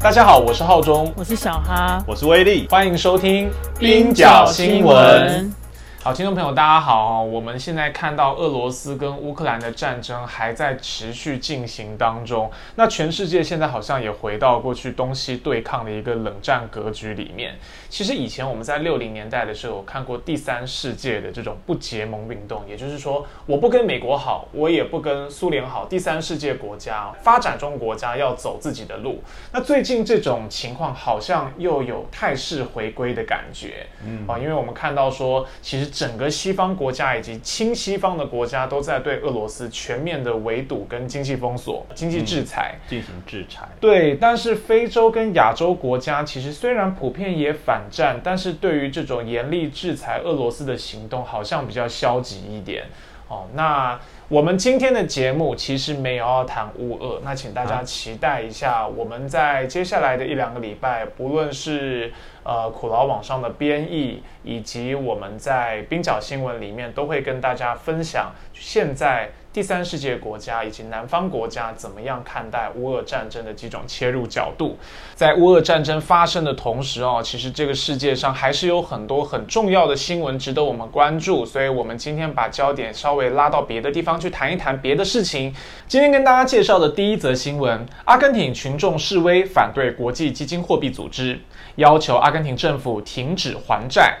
大家好，我是浩中，我是小哈，我是威力，欢迎收听冰角新闻。好，听众朋友，大家好。我们现在看到俄罗斯跟乌克兰的战争还在持续进行当中。那全世界现在好像也回到过去东西对抗的一个冷战格局里面。其实以前我们在六零年代的时候看过第三世界的这种不结盟运动，也就是说，我不跟美国好，我也不跟苏联好，第三世界国家、发展中国家要走自己的路。那最近这种情况好像又有态势回归的感觉。嗯啊，因为我们看到说，其实。整个西方国家以及亲西方的国家都在对俄罗斯全面的围堵跟经济封锁、经济制裁进行制裁。对，但是非洲跟亚洲国家其实虽然普遍也反战，但是对于这种严厉制裁俄罗斯的行动，好像比较消极一点。哦，那我们今天的节目其实没有要谈乌俄，那请大家期待一下，我们在接下来的一两个礼拜，不论是。呃，苦劳网上的编译，以及我们在冰角新闻里面，都会跟大家分享现在第三世界国家以及南方国家怎么样看待乌俄战争的几种切入角度。在乌俄战争发生的同时哦，其实这个世界上还是有很多很重要的新闻值得我们关注，所以我们今天把焦点稍微拉到别的地方去谈一谈别的事情。今天跟大家介绍的第一则新闻：阿根廷群众示威反对国际基金货币组织。要求阿根廷政府停止还债。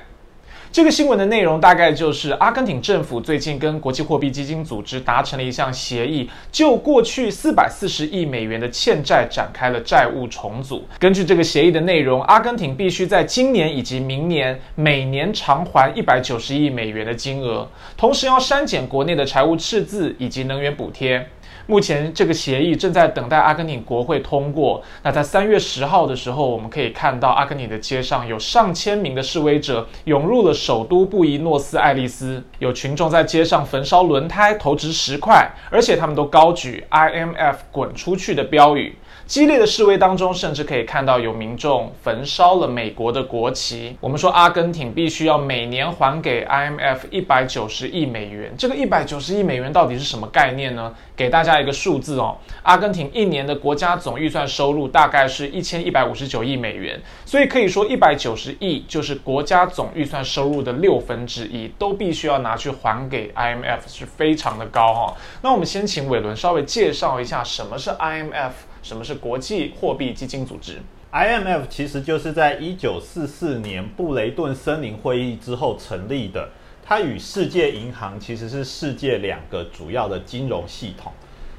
这个新闻的内容大概就是，阿根廷政府最近跟国际货币基金组织达成了一项协议，就过去四百四十亿美元的欠债展开了债务重组。根据这个协议的内容，阿根廷必须在今年以及明年每年偿还一百九十亿美元的金额，同时要删减国内的财务赤字以及能源补贴。目前这个协议正在等待阿根廷国会通过。那在三月十号的时候，我们可以看到阿根廷的街上有上千名的示威者涌入了首都布宜诺斯艾利斯，有群众在街上焚烧轮胎、投掷石块，而且他们都高举 “IMF 滚出去”的标语。激烈的示威当中，甚至可以看到有民众焚烧了美国的国旗。我们说，阿根廷必须要每年还给 IMF 一百九十亿美元。这个一百九十亿美元到底是什么概念呢？给大家一个数字哦，阿根廷一年的国家总预算收入大概是一千一百五十九亿美元，所以可以说一百九十亿就是国家总预算收入的六分之一，都必须要拿去还给 IMF，是非常的高哈。那我们先请伟伦稍微介绍一下什么是 IMF。什么是国际货币基金组织？IMF 其实就是在一九四四年布雷顿森林会议之后成立的。它与世界银行其实是世界两个主要的金融系统。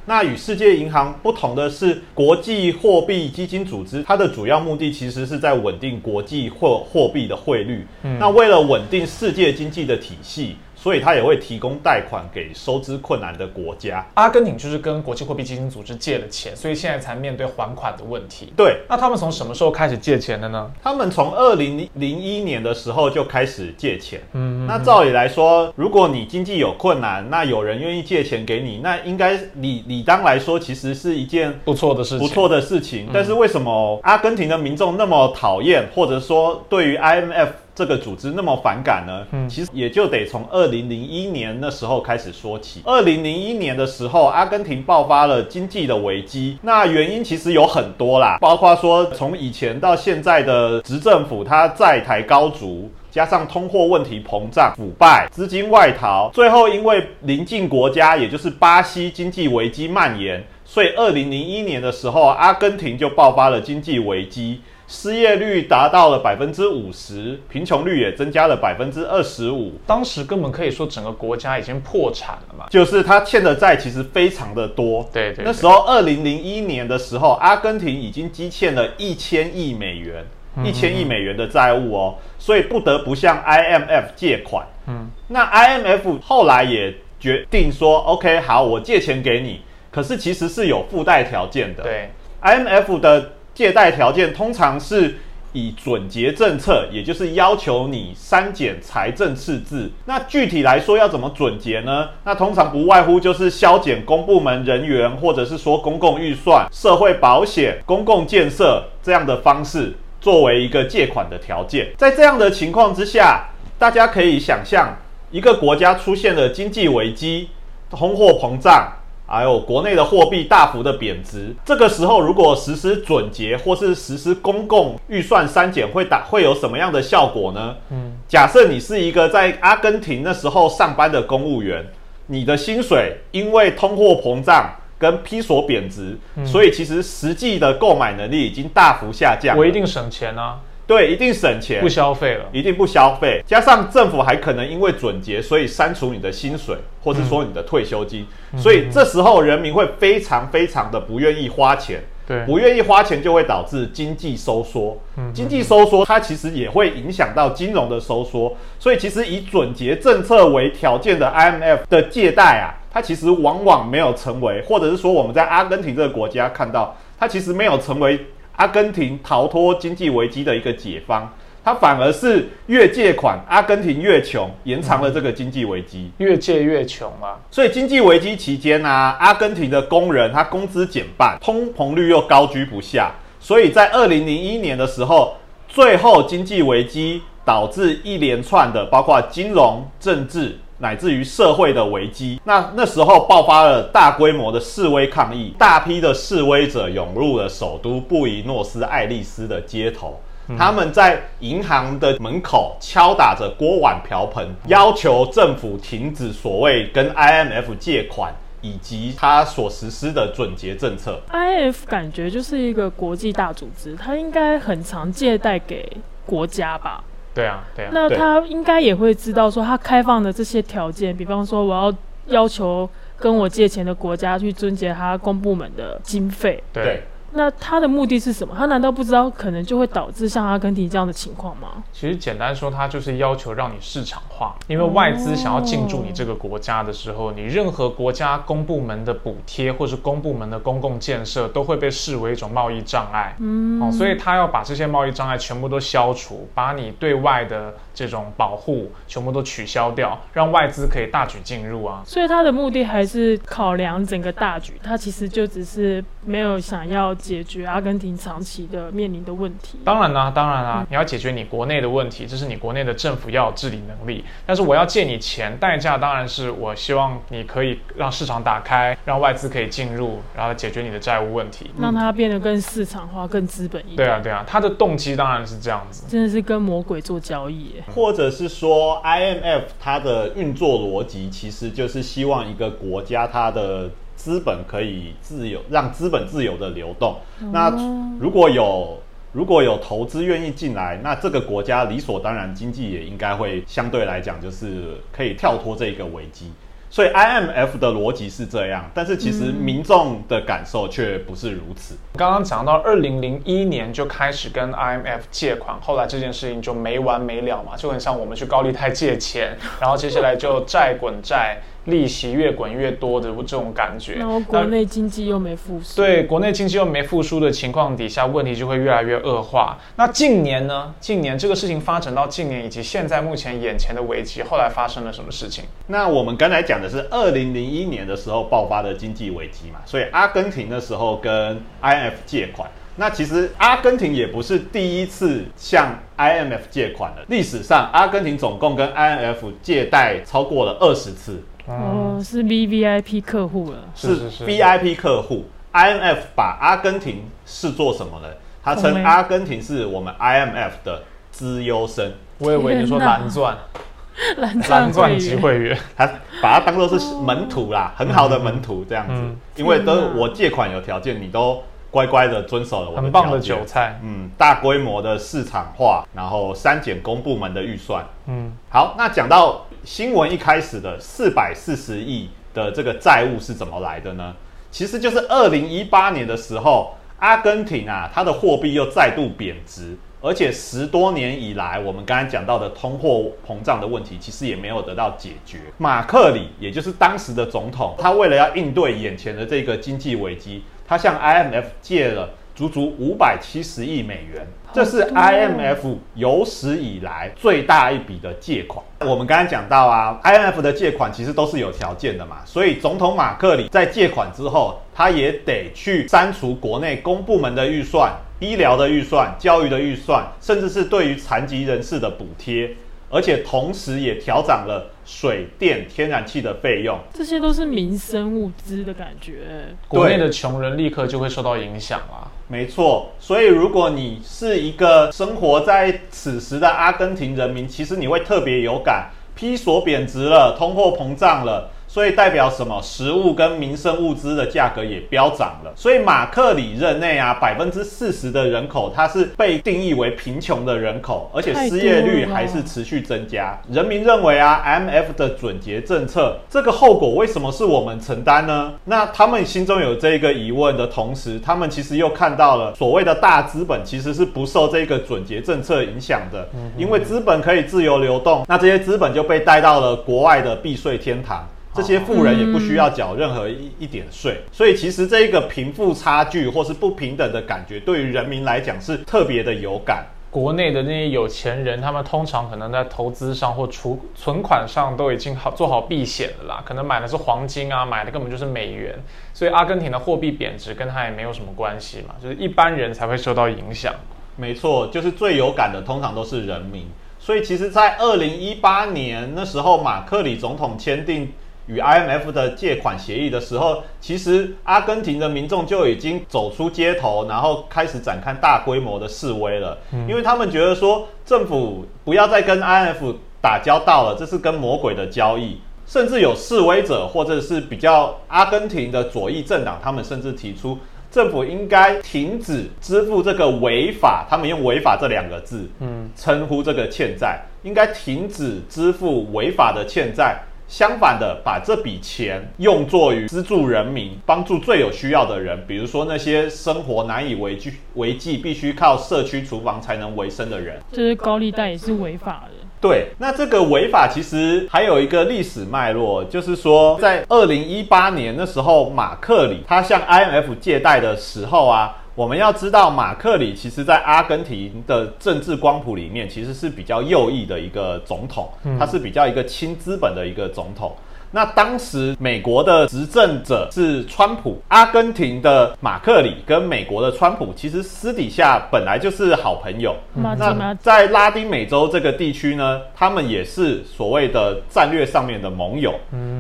那与世界银行不同的是，国际货币基金组织它的主要目的其实是在稳定国际货货币的汇率。那为了稳定世界经济的体系。所以，他也会提供贷款给收支困难的国家。阿根廷就是跟国际货币基金组织借了钱，所以现在才面对还款的问题。对，那他们从什么时候开始借钱的呢？他们从二零零一年的时候就开始借钱。嗯，那照理来说，如果你经济有困难，那有人愿意借钱给你，那应该理理当来说，其实是一件不错的事情。不错的事情。但是为什么阿根廷的民众那么讨厌，或者说对于 IMF？这个组织那么反感呢？嗯，其实也就得从二零零一年那时候开始说起。二零零一年的时候，阿根廷爆发了经济的危机。那原因其实有很多啦，包括说从以前到现在的执政府，它债台高筑，加上通货问题膨胀、腐败、资金外逃，最后因为邻近国家也就是巴西经济危机蔓延，所以二零零一年的时候，阿根廷就爆发了经济危机。失业率达到了百分之五十，贫穷率也增加了百分之二十五。当时根本可以说整个国家已经破产了嘛，就是他欠的债其实非常的多。对对，那时候二零零一年的时候，阿根廷已经积欠了一千亿美元，一千亿美元的债务哦，所以不得不向 IMF 借款。嗯，那 IMF 后来也决定说，OK，好，我借钱给你，可是其实是有附带条件的。对，IMF 的。借贷条件通常是以准结政策，也就是要求你删减财政赤字。那具体来说要怎么准结呢？那通常不外乎就是削减公部门人员，或者是说公共预算、社会保险、公共建设这样的方式作为一个借款的条件。在这样的情况之下，大家可以想象，一个国家出现了经济危机、通货膨胀。还有国内的货币大幅的贬值，这个时候如果实施准结或是实施公共预算删减，会打会有什么样的效果呢？嗯，假设你是一个在阿根廷那时候上班的公务员，你的薪水因为通货膨胀跟批索贬值，所以其实实际的购买能力已经大幅下降。我一定省钱啊。对，一定省钱，不消费了，一定不消费。加上政府还可能因为准结，所以删除你的薪水，或是说你的退休金。所以这时候人民会非常非常的不愿意花钱。对，不愿意花钱就会导致经济收缩。嗯，经济收缩它其实也会影响到金融的收缩。所以其实以准结政策为条件的 IMF 的借贷啊，它其实往往没有成为，或者是说我们在阿根廷这个国家看到，它其实没有成为。阿根廷逃脱经济危机的一个解方，它反而是越借款，阿根廷越穷，延长了这个经济危机，越借越穷啊！所以经济危机期间呢，阿根廷的工人他工资减半，通膨率又高居不下，所以在二零零一年的时候，最后经济危机导致一连串的包括金融、政治。乃至于社会的危机，那那时候爆发了大规模的示威抗议，大批的示威者涌入了首都布宜诺斯艾利斯的街头，他们在银行的门口敲打着锅碗瓢盆，要求政府停止所谓跟 IMF 借款以及他所实施的准结政策。IMF 感觉就是一个国际大组织，它应该很常借贷给国家吧？对啊，对啊。那他应该也会知道，说他开放的这些条件，比方说我要要求跟我借钱的国家去遵结他公部门的经费。对。那他的目的是什么？他难道不知道可能就会导致像阿根廷这样的情况吗？其实简单说，他就是要求让你市场化，因为外资想要进驻你这个国家的时候，你任何国家公部门的补贴或是公部门的公共建设都会被视为一种贸易障碍。嗯，哦，所以他要把这些贸易障碍全部都消除，把你对外的这种保护全部都取消掉，让外资可以大举进入啊。所以他的目的还是考量整个大局，他其实就只是没有想要。解决阿根廷长期的面临的问题。当然啦，当然啦，你要解决你国内的问题，这是你国内的政府要有治理能力。但是我要借你钱，代价当然是我希望你可以让市场打开，让外资可以进入，然后解决你的债务问题，让它变得更市场化、更资本一点。对啊，对啊，他的动机当然是这样子，真的是跟魔鬼做交易。或者是说，IMF 它的运作逻辑其实就是希望一个国家它的。资本可以自由，让资本自由的流动。那如果有如果有投资愿意进来，那这个国家理所当然经济也应该会相对来讲就是可以跳脱这个危机。所以 IMF 的逻辑是这样，但是其实民众的感受却不是如此。刚刚讲到二零零一年就开始跟 IMF 借款，后来这件事情就没完没了嘛，就很像我们去高利贷借钱，然后接下来就债滚债。利息越滚越多的这种感觉，然后国内经济又没复苏，对，国内经济又没复苏的情况底下，问题就会越来越恶化。那近年呢？近年这个事情发展到近年以及现在目前眼前的危机，后来发生了什么事情？那我们刚才讲的是二零零一年的时候爆发的经济危机嘛，所以阿根廷的时候跟 IMF 借款。那其实阿根廷也不是第一次向 IMF 借款了，历史上阿根廷总共跟 IMF 借贷超过了二十次。哦，是 V V I P 客户了，是是 V I P 客户。I M F 把阿根廷视作什么呢？他称阿根廷是我们 I M F 的资优生。我以为你说蓝钻，蓝钻级会员，他把它当做是门徒啦，很好的门徒这样子。因为都我借款有条件，你都乖乖的遵守了我的很棒的韭菜。嗯，大规模的市场化，然后删减公部门的预算。嗯，好，那讲到。新闻一开始的四百四十亿的这个债务是怎么来的呢？其实就是二零一八年的时候，阿根廷啊，它的货币又再度贬值，而且十多年以来，我们刚才讲到的通货膨胀的问题，其实也没有得到解决。马克里，也就是当时的总统，他为了要应对眼前的这个经济危机，他向 IMF 借了。足足五百七十亿美元，这是 IMF 有史以来最大一笔的借款。我们刚才讲到啊，IMF 的借款其实都是有条件的嘛，所以总统马克里在借款之后，他也得去删除国内公部门的预算、医疗的预算、教育的预算，甚至是对于残疾人士的补贴，而且同时也调涨了水电、天然气的费用，这些都是民生物资的感觉。国内的穷人立刻就会受到影响啦。没错，所以如果你是一个生活在此时的阿根廷人民，其实你会特别有感，披索贬值了，通货膨胀了。所以代表什么？食物跟民生物资的价格也飙涨了。所以马克里任内啊，百分之四十的人口，它是被定义为贫穷的人口，而且失业率还是持续增加。人民认为啊，M.F 的准结政策，这个后果为什么是我们承担呢？那他们心中有这个疑问的同时，他们其实又看到了所谓的大资本其实是不受这个准结政策影响的，因为资本可以自由流动，那这些资本就被带到了国外的避税天堂。这些富人也不需要缴任何一一点税，所以其实这一个贫富差距或是不平等的感觉，对于人民来讲是特别的有感。国内的那些有钱人，他们通常可能在投资上或储存款上都已经好做好避险了啦，可能买的是黄金啊，买的根本就是美元，所以阿根廷的货币贬值跟他也没有什么关系嘛，就是一般人才会受到影响。没错，就是最有感的通常都是人民。所以其实，在二零一八年那时候，马克里总统签订。与 IMF 的借款协议的时候，其实阿根廷的民众就已经走出街头，然后开始展开大规模的示威了。因为他们觉得说，政府不要再跟 IMF 打交道了，这是跟魔鬼的交易。甚至有示威者或者是比较阿根廷的左翼政党，他们甚至提出，政府应该停止支付这个违法，他们用违法这两个字，嗯，称呼这个欠债，应该停止支付违法的欠债。相反的，把这笔钱用作于资助人民，帮助最有需要的人，比如说那些生活难以为继、为继，必须靠社区厨房才能维生的人。这是高利贷也是违法的。对，那这个违法其实还有一个历史脉络，就是说在二零一八年那时候，马克里他向 IMF 借贷的时候啊。我们要知道，马克里其实在阿根廷的政治光谱里面，其实是比较右翼的一个总统，他是比较一个亲资本的一个总统。那当时美国的执政者是川普，阿根廷的马克里跟美国的川普其实私底下本来就是好朋友。那在拉丁美洲这个地区呢，他们也是所谓的战略上面的盟友。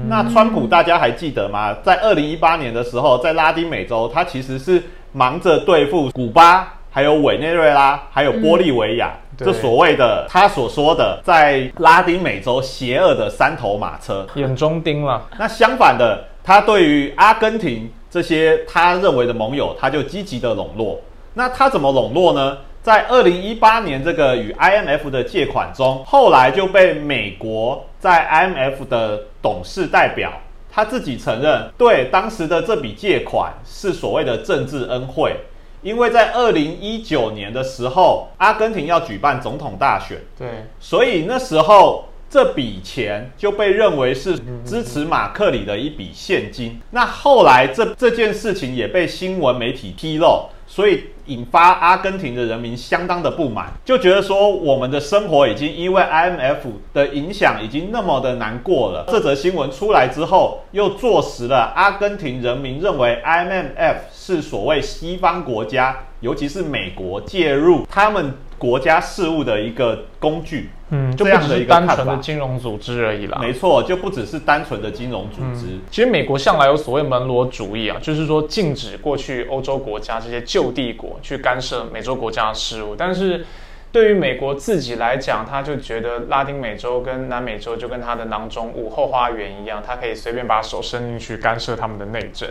那川普大家还记得吗？在二零一八年的时候，在拉丁美洲，他其实是。忙着对付古巴，还有委内瑞拉，还有玻利维亚，这所谓的他所说的在拉丁美洲邪恶的三头马车，眼中钉了。那相反的，他对于阿根廷这些他认为的盟友，他就积极的笼络。那他怎么笼络呢？在二零一八年这个与 IMF 的借款中，后来就被美国在 IMF 的董事代表。他自己承认，对当时的这笔借款是所谓的政治恩惠，因为在二零一九年的时候，阿根廷要举办总统大选，对，所以那时候这笔钱就被认为是支持马克里的一笔现金。那后来这这件事情也被新闻媒体披露。所以引发阿根廷的人民相当的不满，就觉得说我们的生活已经因为 IMF 的影响已经那么的难过了。这则新闻出来之后，又坐实了阿根廷人民认为 IMF 是所谓西方国家，尤其是美国介入他们。国家事务的一个工具，嗯，就不只是单纯的金融组织而已啦。没错，就不只是单纯的金融组织。其实美国向来有所谓门罗主义啊，就是说禁止过去欧洲国家这些旧帝国去干涉美洲国家的事务。但是对于美国自己来讲，他就觉得拉丁美洲跟南美洲就跟他的囊中物、后花园一样，他可以随便把手伸进去干涉他们的内政。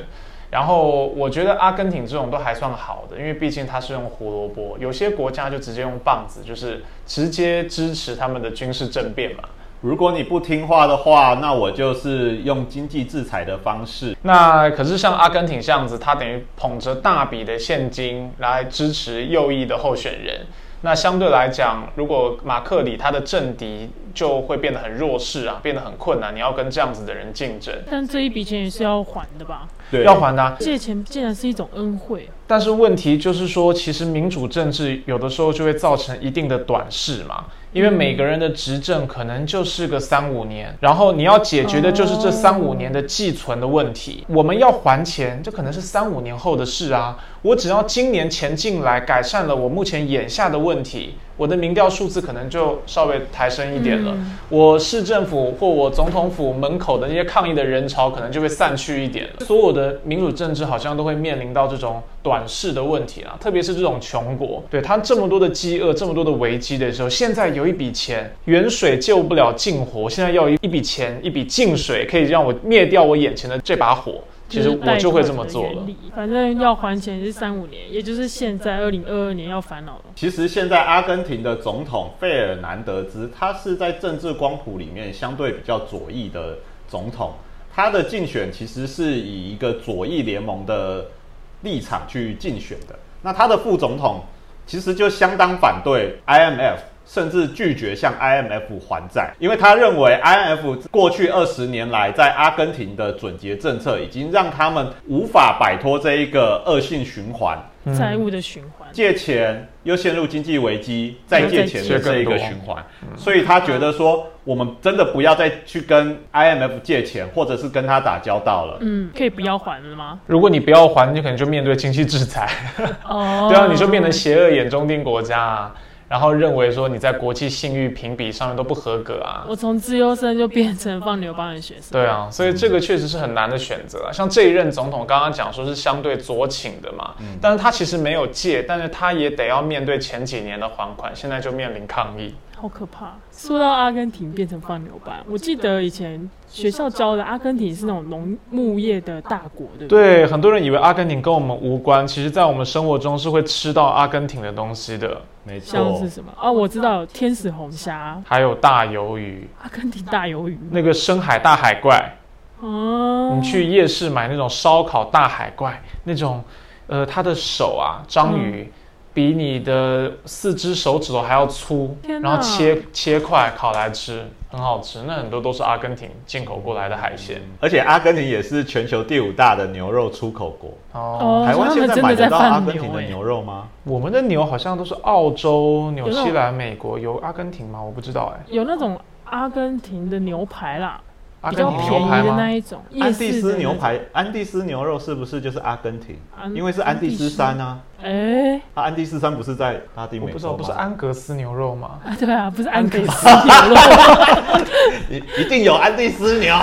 然后我觉得阿根廷这种都还算好的，因为毕竟它是用胡萝卜，有些国家就直接用棒子，就是直接支持他们的军事政变嘛。如果你不听话的话，那我就是用经济制裁的方式。那可是像阿根廷这样子，他等于捧着大笔的现金来支持右翼的候选人。那相对来讲，如果马克里他的政敌就会变得很弱势啊，变得很困难。你要跟这样子的人竞争，但这一笔钱也是要还的吧？对，要还的。借钱竟然是一种恩惠，但是问题就是说，其实民主政治有的时候就会造成一定的短视嘛。因为每个人的执政可能就是个三五年，然后你要解决的就是这三五年的寄存的问题。我们要还钱，这可能是三五年后的事啊。我只要今年钱进来，改善了我目前眼下的问题，我的民调数字可能就稍微抬升一点了。嗯我市政府或我总统府门口的那些抗议的人潮可能就会散去一点了。所有的民主政治好像都会面临到这种短视的问题啊，特别是这种穷国，对他这么多的饥饿、这么多的危机的时候，现在有一笔钱，远水救不了近火，现在要一一笔钱、一笔净水，可以让我灭掉我眼前的这把火。其实我就会这么做了。反正要还钱是三五年，也就是现在二零二二年要烦恼了。其实现在阿根廷的总统费尔南德兹，他是在政治光谱里面相对比较左翼的总统，他的竞选其实是以一个左翼联盟的立场去竞选的。那他的副总统其实就相当反对 IMF。甚至拒绝向 IMF 还债，因为他认为 IMF 过去二十年来在阿根廷的准结政策已经让他们无法摆脱这一个恶性循环，债务的循环，借钱又陷入经济危机，再借钱的这一个循环，所以他觉得说，我们真的不要再去跟 IMF 借钱，或者是跟他打交道了。嗯，可以不要还了吗？如果你不要还，你可能就面对经济制裁。哦，对啊，你就变成邪恶眼中钉国家啊。然后认为说你在国际信誉评比上面都不合格啊！我从自优生就变成放牛班的学生。对啊，所以这个确实是很难的选择啊。像这一任总统刚刚讲说是相对左倾的嘛，嗯、但是他其实没有借，但是他也得要面对前几年的还款，现在就面临抗议。好可怕！说到阿根廷变成放牛班，我记得以前学校教的阿根廷是那种农牧业的大国，对不对？对，很多人以为阿根廷跟我们无关，其实在我们生活中是会吃到阿根廷的东西的。没错，像是什么？哦？我知道天使红虾，还有大鱿鱼，阿根廷大鱿鱼，那个深海大海怪。哦，你去夜市买那种烧烤大海怪，那种，呃，它的手啊，章鱼。嗯。比你的四只手指头还要粗，然后切切块烤来吃，很好吃。那很多都是阿根廷进口过来的海鲜，而且阿根廷也是全球第五大的牛肉出口国。哦，台湾现在买得到阿根廷的牛肉吗？我们的牛好像都是澳洲、纽西兰、美国，有阿根廷吗？我不知道哎。有那种阿根廷的牛排啦。比较便宜的那一种，安第斯牛排、安第斯牛肉是不是就是阿根廷？因为是安第斯山啊。哎，啊，安第斯山不是在拉丁美洲不是安格斯牛肉吗？啊，对啊，不是安格斯牛肉，一一定有安第斯牛。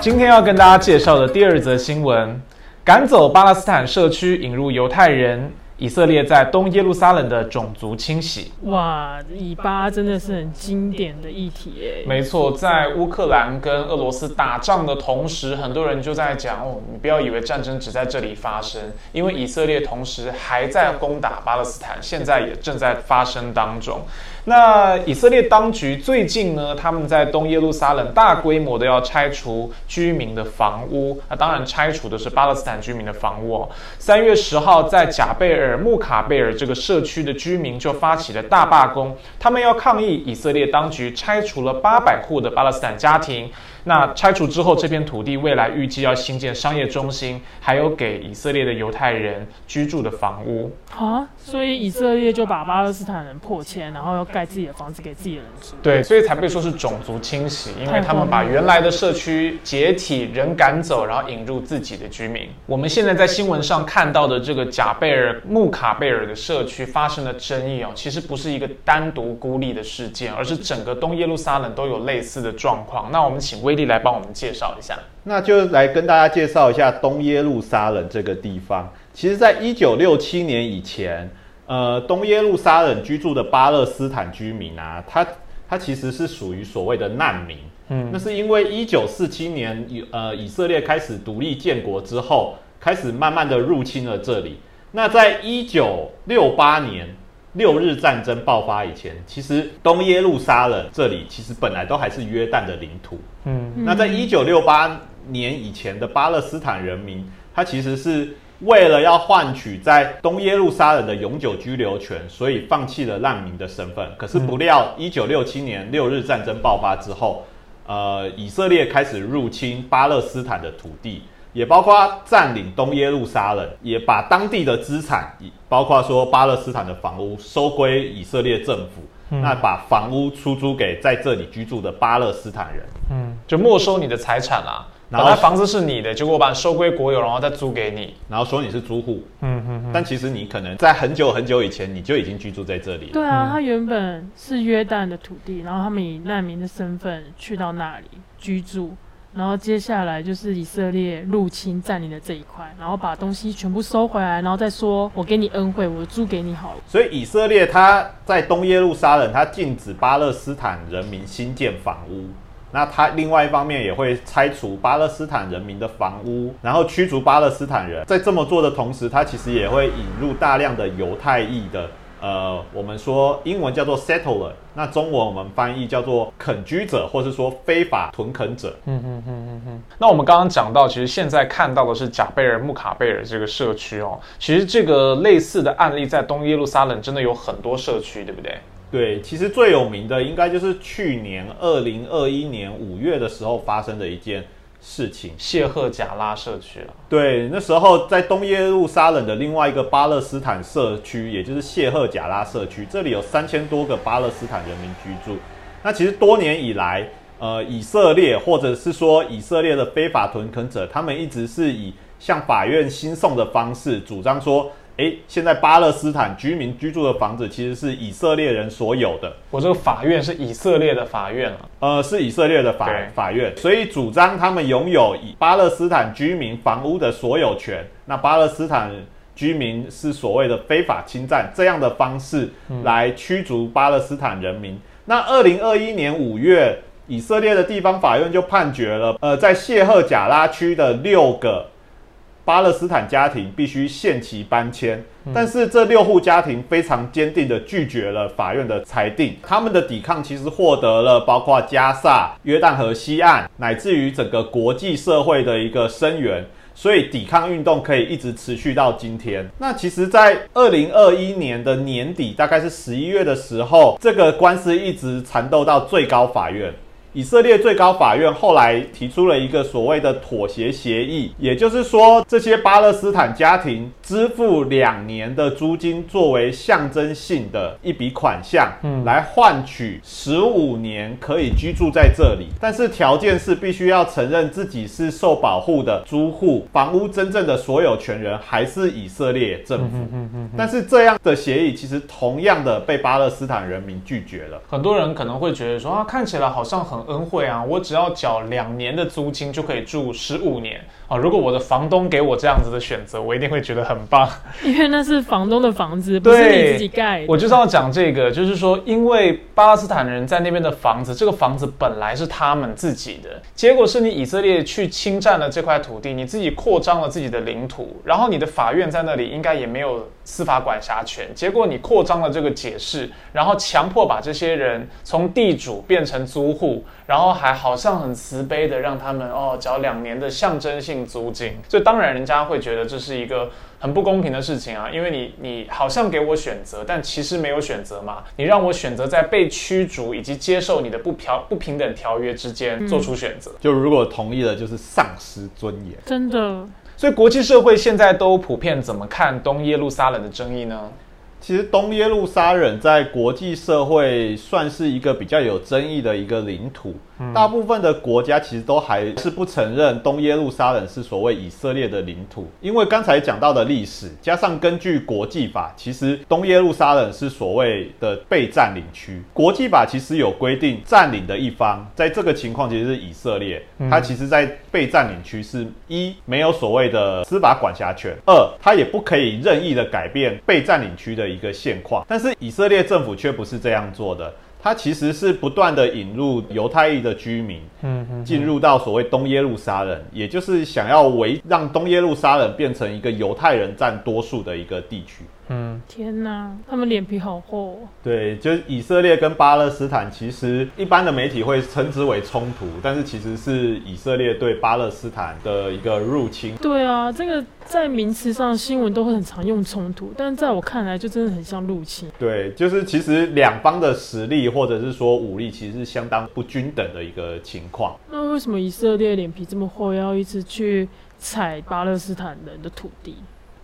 今天要跟大家介绍的第二则新闻：赶走巴勒斯坦社区，引入犹太人。以色列在东耶路撒冷的种族清洗，哇，以巴真的是很经典的议题诶。没错，在乌克兰跟俄罗斯打仗的同时，很多人就在讲哦，你不要以为战争只在这里发生，因为以色列同时还在攻打巴勒斯坦，现在也正在发生当中。那以色列当局最近呢，他们在东耶路撒冷大规模的要拆除居民的房屋，那当然拆除的是巴勒斯坦居民的房屋哦。三月十号，在贾贝尔穆卡贝尔这个社区的居民就发起了大罢工，他们要抗议以色列当局拆除了八百户的巴勒斯坦家庭。那拆除之后，这片土地未来预计要新建商业中心，还有给以色列的犹太人居住的房屋。啊，所以以色列就把巴勒斯坦人迫迁，然后要自己的房子给自己的人住。对，所以才被说是种族清洗，因为他们把原来的社区解体，人赶走，然后引入自己的居民。我们现在在新闻上看到的这个贾贝尔穆卡贝尔的社区发生的争议哦，其实不是一个单独孤立的事件，而是整个东耶路撒冷都有类似的状况。那我们请威利来帮我们介绍一下。那就来跟大家介绍一下东耶路撒冷这个地方。其实，在一九六七年以前，呃，东耶路撒冷居住的巴勒斯坦居民啊，他他其实是属于所谓的难民。嗯，那是因为一九四七年以呃以色列开始独立建国之后，开始慢慢的入侵了这里。那在一九六八年六日战争爆发以前，其实东耶路撒冷这里其实本来都还是约旦的领土。嗯，那在一九六八年以前的巴勒斯坦人民，他其实是。为了要换取在东耶路撒冷的永久居留权，所以放弃了难民的身份。可是不料，一九六七年六日战争爆发之后，呃，以色列开始入侵巴勒斯坦的土地，也包括占领东耶路撒冷，也把当地的资产，包括说巴勒斯坦的房屋收归以色列政府。那把房屋出租给在这里居住的巴勒斯坦人，嗯，就没收你的财产啦。然后房子是你的，结果我把你收归国有，然后再租给你，然后说你是租户。嗯嗯但其实你可能在很久很久以前你就已经居住在这里。对啊，他原本是约旦的土地，然后他们以难民的身份去到那里居住，然后接下来就是以色列入侵占领了这一块，然后把东西全部收回来，然后再说我给你恩惠，我租给你好了。所以以色列他在东耶路撒冷，他禁止巴勒斯坦人民新建房屋。那他另外一方面也会拆除巴勒斯坦人民的房屋，然后驱逐巴勒斯坦人。在这么做的同时，他其实也会引入大量的犹太裔的，呃，我们说英文叫做 settler，那中文我们翻译叫做垦居者，或是说非法屯垦者。嗯嗯嗯嗯嗯。那我们刚刚讲到，其实现在看到的是贾贝尔穆卡贝尔这个社区哦，其实这个类似的案例在东耶路撒冷真的有很多社区，对不对？对，其实最有名的应该就是去年二零二一年五月的时候发生的一件事情——谢赫贾拉社区了。对，那时候在东耶路撒冷的另外一个巴勒斯坦社区，也就是谢赫贾拉社区，这里有三千多个巴勒斯坦人民居住。那其实多年以来，呃，以色列或者是说以色列的非法屯垦者，他们一直是以向法院新送的方式主张说。哎，现在巴勒斯坦居民居住的房子其实是以色列人所有的。我这个法院是以色列的法院啊，呃，是以色列的法法院，所以主张他们拥有以巴勒斯坦居民房屋的所有权。那巴勒斯坦居民是所谓的非法侵占，这样的方式来驱逐巴勒斯坦人民。那二零二一年五月，以色列的地方法院就判决了，呃，在谢赫贾拉区的六个。巴勒斯坦家庭必须限期搬迁，但是这六户家庭非常坚定地拒绝了法院的裁定。他们的抵抗其实获得了包括加萨、约旦河西岸，乃至于整个国际社会的一个声援，所以抵抗运动可以一直持续到今天。那其实，在二零二一年的年底，大概是十一月的时候，这个官司一直缠斗到最高法院。以色列最高法院后来提出了一个所谓的妥协协议，也就是说，这些巴勒斯坦家庭支付两年的租金作为象征性的一笔款项，嗯，来换取十五年可以居住在这里。但是条件是必须要承认自己是受保护的租户，房屋真正的所有权人还是以色列政府。嗯嗯但是这样的协议其实同样的被巴勒斯坦人民拒绝了。很多人可能会觉得说啊，看起来好像很。恩惠啊！我只要缴两年的租金就可以住十五年啊！如果我的房东给我这样子的选择，我一定会觉得很棒。因为那是房东的房子，不是你自己盖。我就是要讲这个，就是说，因为巴勒斯坦人在那边的房子，这个房子本来是他们自己的，结果是你以色列去侵占了这块土地，你自己扩张了自己的领土，然后你的法院在那里应该也没有司法管辖权，结果你扩张了这个解释，然后强迫把这些人从地主变成租户。然后还好像很慈悲的让他们哦缴两年的象征性租金，所以当然人家会觉得这是一个很不公平的事情啊，因为你你好像给我选择，但其实没有选择嘛，你让我选择在被驱逐以及接受你的不条不平等条约之间做出选择，就如果同意了就是丧失尊严，真的。所以国际社会现在都普遍怎么看东耶路撒冷的争议呢？其实东耶路撒冷在国际社会算是一个比较有争议的一个领土。大部分的国家其实都还是不承认东耶路撒冷是所谓以色列的领土，因为刚才讲到的历史，加上根据国际法，其实东耶路撒冷是所谓的被占领区。国际法其实有规定，占领的一方在这个情况其实是以色列，它其实，在被占领区是一没有所谓的司法管辖权，二它也不可以任意的改变被占领区的一个现况。但是以色列政府却不是这样做的。它其实是不断的引入犹太裔的居民，嗯，进入到所谓东耶路撒冷，也就是想要为让东耶路撒冷变成一个犹太人占多数的一个地区。嗯，天哪，他们脸皮好厚。对，就是以色列跟巴勒斯坦，其实一般的媒体会称之为冲突，但是其实是以色列对巴勒斯坦的一个入侵。对啊，这个在名词上新闻都会很常用冲突，但在我看来就真的很像入侵。对，就是其实两方的实力或者是说武力其实是相当不均等的一个情况。那为什么以色列脸皮这么厚，要一直去踩巴勒斯坦人的土地？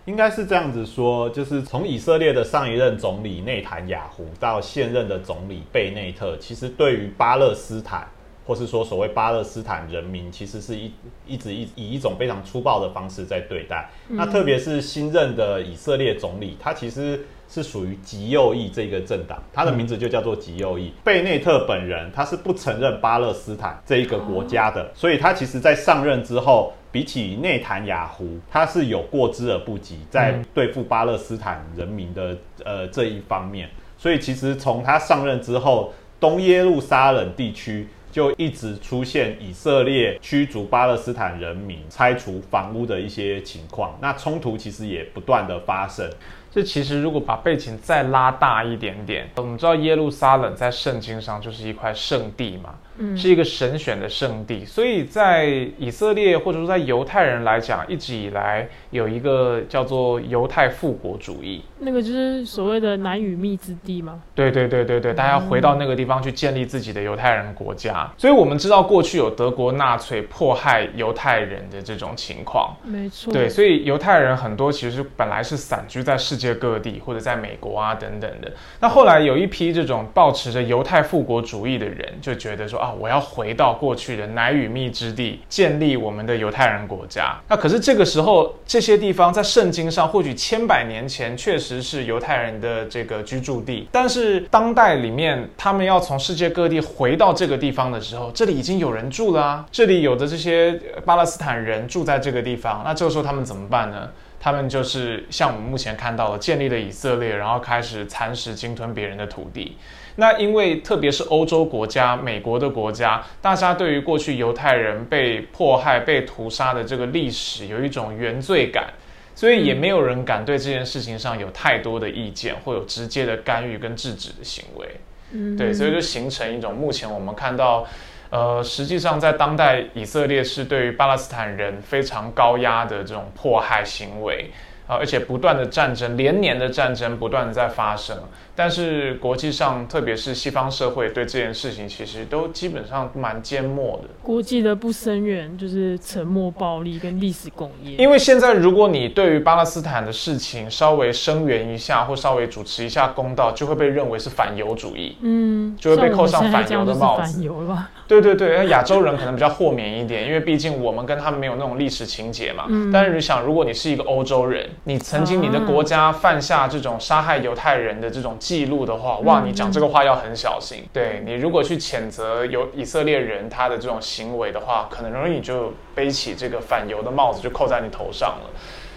应该是这样子说，就是从以色列的上一任总理内塔雅胡到现任的总理贝内特，其实对于巴勒斯坦或是说所谓巴勒斯坦人民，其实是一一直以以一种非常粗暴的方式在对待。那特别是新任的以色列总理，他其实是属于极右翼这个政党，他的名字就叫做极右翼。贝内特本人他是不承认巴勒斯坦这一个国家的，所以他其实在上任之后，比起内塔雅胡，他是有过之而不及，在对付巴勒斯坦人民的呃这一方面。所以其实从他上任之后，东耶路撒冷地区就一直出现以色列驱逐巴勒斯坦人民、拆除房屋的一些情况。那冲突其实也不断的发生。这其实如果把背景再拉大一点点，我们知道耶路撒冷在圣经上就是一块圣地嘛。是一个神选的圣地，所以在以色列或者说在犹太人来讲，一直以来有一个叫做犹太复国主义，那个就是所谓的难与密之地嘛？对对对对对，大家回到那个地方去建立自己的犹太人国家。所以我们知道过去有德国纳粹迫害犹太人的这种情况，没错。对，所以犹太人很多其实本来是散居在世界各地或者在美国啊等等的。那后来有一批这种抱持着犹太复国主义的人，就觉得说。啊！我要回到过去的奶与蜜之地，建立我们的犹太人国家。那可是这个时候，这些地方在圣经上或许千百年前确实是犹太人的这个居住地，但是当代里面，他们要从世界各地回到这个地方的时候，这里已经有人住了啊！这里有的这些巴勒斯坦人住在这个地方，那这个时候他们怎么办呢？他们就是像我们目前看到的，建立了以色列，然后开始蚕食、鲸吞别人的土地。那因为特别是欧洲国家、美国的国家，大家对于过去犹太人被迫害、被屠杀的这个历史有一种原罪感，所以也没有人敢对这件事情上有太多的意见，或有直接的干预跟制止的行为。嗯，对，所以就形成一种目前我们看到，呃，实际上在当代以色列是对于巴勒斯坦人非常高压的这种迫害行为。啊，而且不断的战争，连年的战争不断的在发生，但是国际上，特别是西方社会对这件事情其实都基本上蛮缄默的。国际的不声援就是沉默暴力跟历史共业。因为现在如果你对于巴勒斯坦的事情稍微声援一下，或稍微主持一下公道，就会被认为是反犹主义，嗯，就会被扣上反犹的帽子。反犹吧？对对对，亚洲人可能比较豁免一点，因为毕竟我们跟他们没有那种历史情节嘛。嗯。但是你想，如果你是一个欧洲人。你曾经你的国家犯下这种杀害犹太人的这种记录的话，哇，你讲这个话要很小心。对你如果去谴责有以色列人他的这种行为的话，可能容易就背起这个反犹的帽子就扣在你头上了。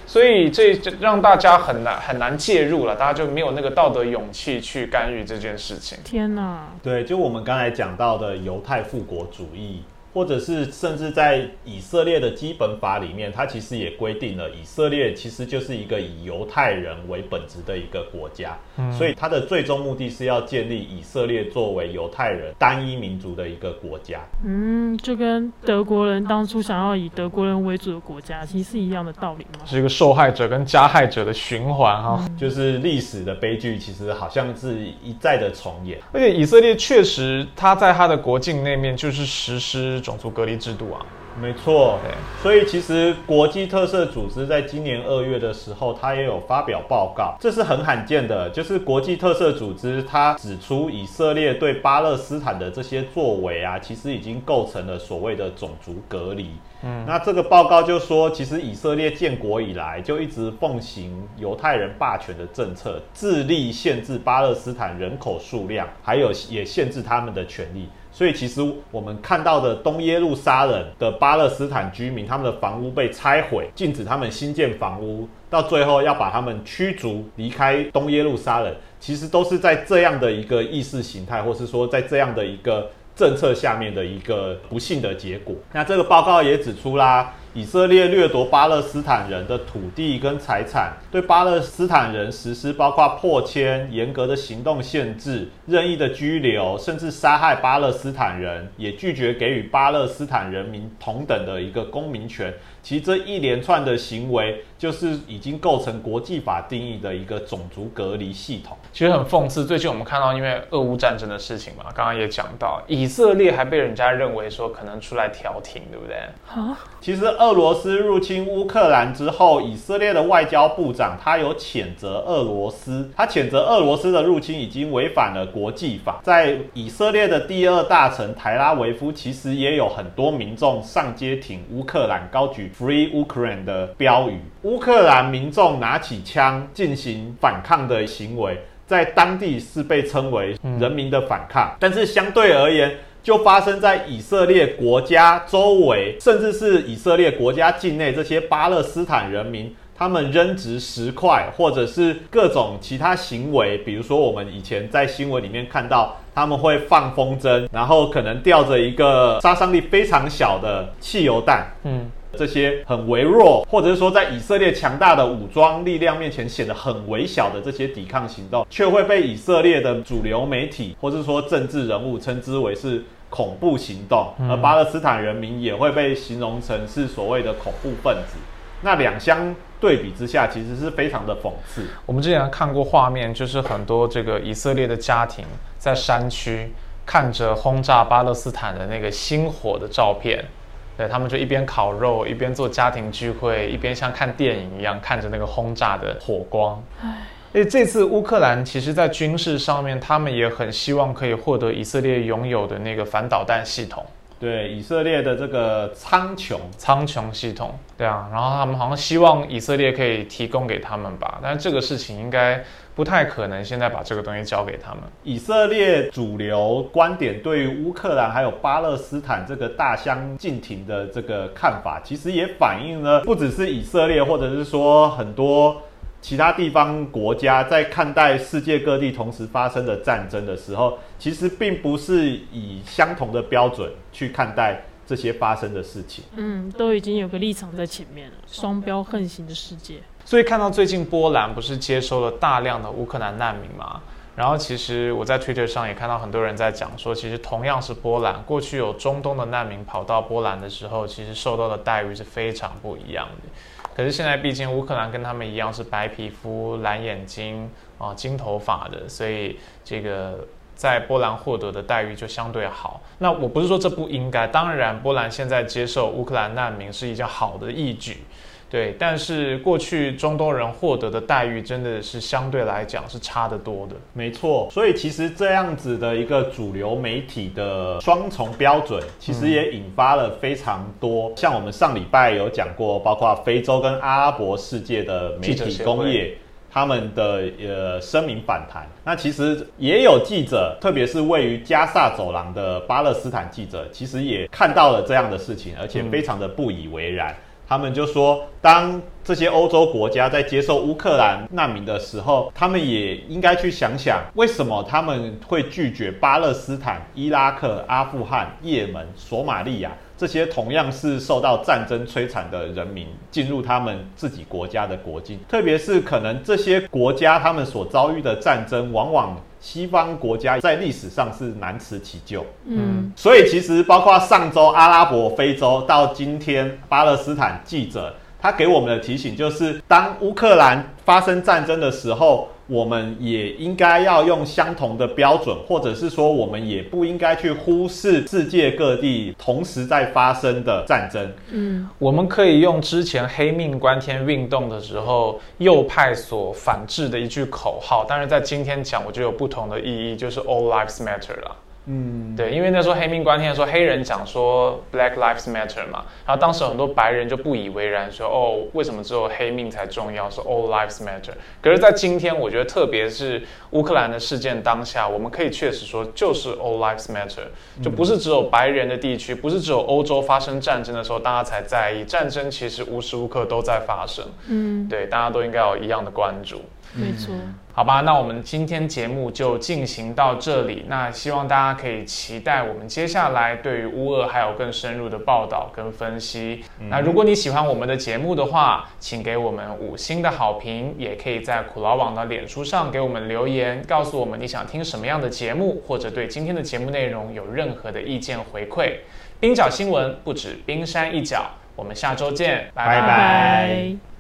所以这让大家很难很难介入了，大家就没有那个道德勇气去干预这件事情。天哪！对，就我们刚才讲到的犹太复国主义。或者是甚至在以色列的基本法里面，它其实也规定了，以色列其实就是一个以犹太人为本质的一个国家，所以它的最终目的是要建立以色列作为犹太人单一民族的一个国家。嗯，就跟德国人当初想要以德国人为主的国家，其实是一样的道理吗？是一个受害者跟加害者的循环哈，就是历史的悲剧，其实好像是一再的重演。而且以色列确实，他在他的国境那面就是实施。种族隔离制度啊，没错。所以其实国际特色组织在今年二月的时候，它也有发表报告，这是很罕见的。就是国际特色组织它指出，以色列对巴勒斯坦的这些作为啊，其实已经构成了所谓的种族隔离。嗯，那这个报告就说，其实以色列建国以来就一直奉行犹太人霸权的政策，致力限制巴勒斯坦人口数量，还有也限制他们的权利。所以，其实我们看到的东耶路撒冷的巴勒斯坦居民，他们的房屋被拆毁，禁止他们新建房屋，到最后要把他们驱逐离开东耶路撒冷，其实都是在这样的一个意识形态，或是说在这样的一个政策下面的一个不幸的结果。那这个报告也指出啦。以色列掠夺巴勒斯坦人的土地跟财产，对巴勒斯坦人实施包括破迁、严格的行动限制、任意的拘留，甚至杀害巴勒斯坦人，也拒绝给予巴勒斯坦人民同等的一个公民权。其实这一连串的行为，就是已经构成国际法定义的一个种族隔离系统。其实很讽刺，最近我们看到因为俄乌战争的事情嘛，刚刚也讲到，以色列还被人家认为说可能出来调停，对不对？啊，其实俄俄罗斯入侵乌克兰之后，以色列的外交部长他有谴责俄罗斯，他谴责俄罗斯的入侵已经违反了国际法。在以色列的第二大城台拉维夫，其实也有很多民众上街挺乌克兰，高举 “Free Ukraine” 的标语。乌克兰民众拿起枪进行反抗的行为，在当地是被称为人民的反抗，但是相对而言，就发生在以色列国家周围，甚至是以色列国家境内这些巴勒斯坦人民，他们扔掷石块，或者是各种其他行为，比如说我们以前在新闻里面看到，他们会放风筝，然后可能吊着一个杀伤力非常小的汽油弹，嗯。这些很微弱，或者是说在以色列强大的武装力量面前显得很微小的这些抵抗行动，却会被以色列的主流媒体或者说政治人物称之为是恐怖行动，而巴勒斯坦人民也会被形容成是所谓的恐怖分子。那两相对比之下，其实是非常的讽刺。我们之前看过画面，就是很多这个以色列的家庭在山区看着轰炸巴勒斯坦的那个星火的照片。对他们就一边烤肉，一边做家庭聚会，一边像看电影一样看着那个轰炸的火光。唉，因为这次乌克兰其实，在军事上面，他们也很希望可以获得以色列拥有的那个反导弹系统。对以色列的这个苍穹苍穹系统，对啊，然后他们好像希望以色列可以提供给他们吧，但是这个事情应该不太可能，现在把这个东西交给他们。以色列主流观点对于乌克兰还有巴勒斯坦这个大相径庭的这个看法，其实也反映了不只是以色列，或者是说很多。其他地方国家在看待世界各地同时发生的战争的时候，其实并不是以相同的标准去看待这些发生的事情。嗯，都已经有个立场在前面了，双标横行的世界。所以看到最近波兰不是接收了大量的乌克兰难民吗？然后其实我在 Twitter 上也看到很多人在讲说，其实同样是波兰，过去有中东的难民跑到波兰的时候，其实受到的待遇是非常不一样的。可是现在，毕竟乌克兰跟他们一样是白皮肤、蓝眼睛啊、金头发的，所以这个在波兰获得的待遇就相对好。那我不是说这不应该，当然波兰现在接受乌克兰难民是一件好的义举。对，但是过去中东人获得的待遇真的是相对来讲是差得多的。没错，所以其实这样子的一个主流媒体的双重标准，其实也引发了非常多。像我们上礼拜有讲过，包括非洲跟阿拉伯世界的媒体工业，他们的呃声明反弹。那其实也有记者，特别是位于加萨走廊的巴勒斯坦记者，其实也看到了这样的事情，而且非常的不以为然。他们就说，当这些欧洲国家在接受乌克兰难民的时候，他们也应该去想想，为什么他们会拒绝巴勒斯坦、伊拉克、阿富汗、也门、索马利亚这些同样是受到战争摧残的人民进入他们自己国家的国境？特别是可能这些国家他们所遭遇的战争，往往。西方国家在历史上是难辞其咎，嗯，所以其实包括上周阿拉伯、非洲到今天巴勒斯坦记者，他给我们的提醒就是，当乌克兰发生战争的时候。我们也应该要用相同的标准，或者是说，我们也不应该去忽视世界各地同时在发生的战争。嗯，我们可以用之前黑命关天运动的时候右派所反制的一句口号，但是在今天讲，我觉得有不同的意义，就是 All lives matter 了。嗯，对，因为那时候黑命关天的时候，黑人讲说 Black Lives Matter 嘛，然后当时很多白人就不以为然，说哦，为什么只有黑命才重要？说 All Lives Matter。可是，在今天，我觉得特别是乌克兰的事件当下，我们可以确实说，就是 All Lives Matter，就不是只有白人的地区，不是只有欧洲发生战争的时候大家才在意，战争其实无时无刻都在发生。嗯，对，大家都应该有一样的关注。没错，好吧，那我们今天节目就进行到这里。那希望大家可以期待我们接下来对于乌俄还有更深入的报道跟分析。那如果你喜欢我们的节目的话，请给我们五星的好评，也可以在苦劳网的脸书上给我们留言，告诉我们你想听什么样的节目，或者对今天的节目内容有任何的意见回馈。冰角新闻不止冰山一角，我们下周见，拜拜。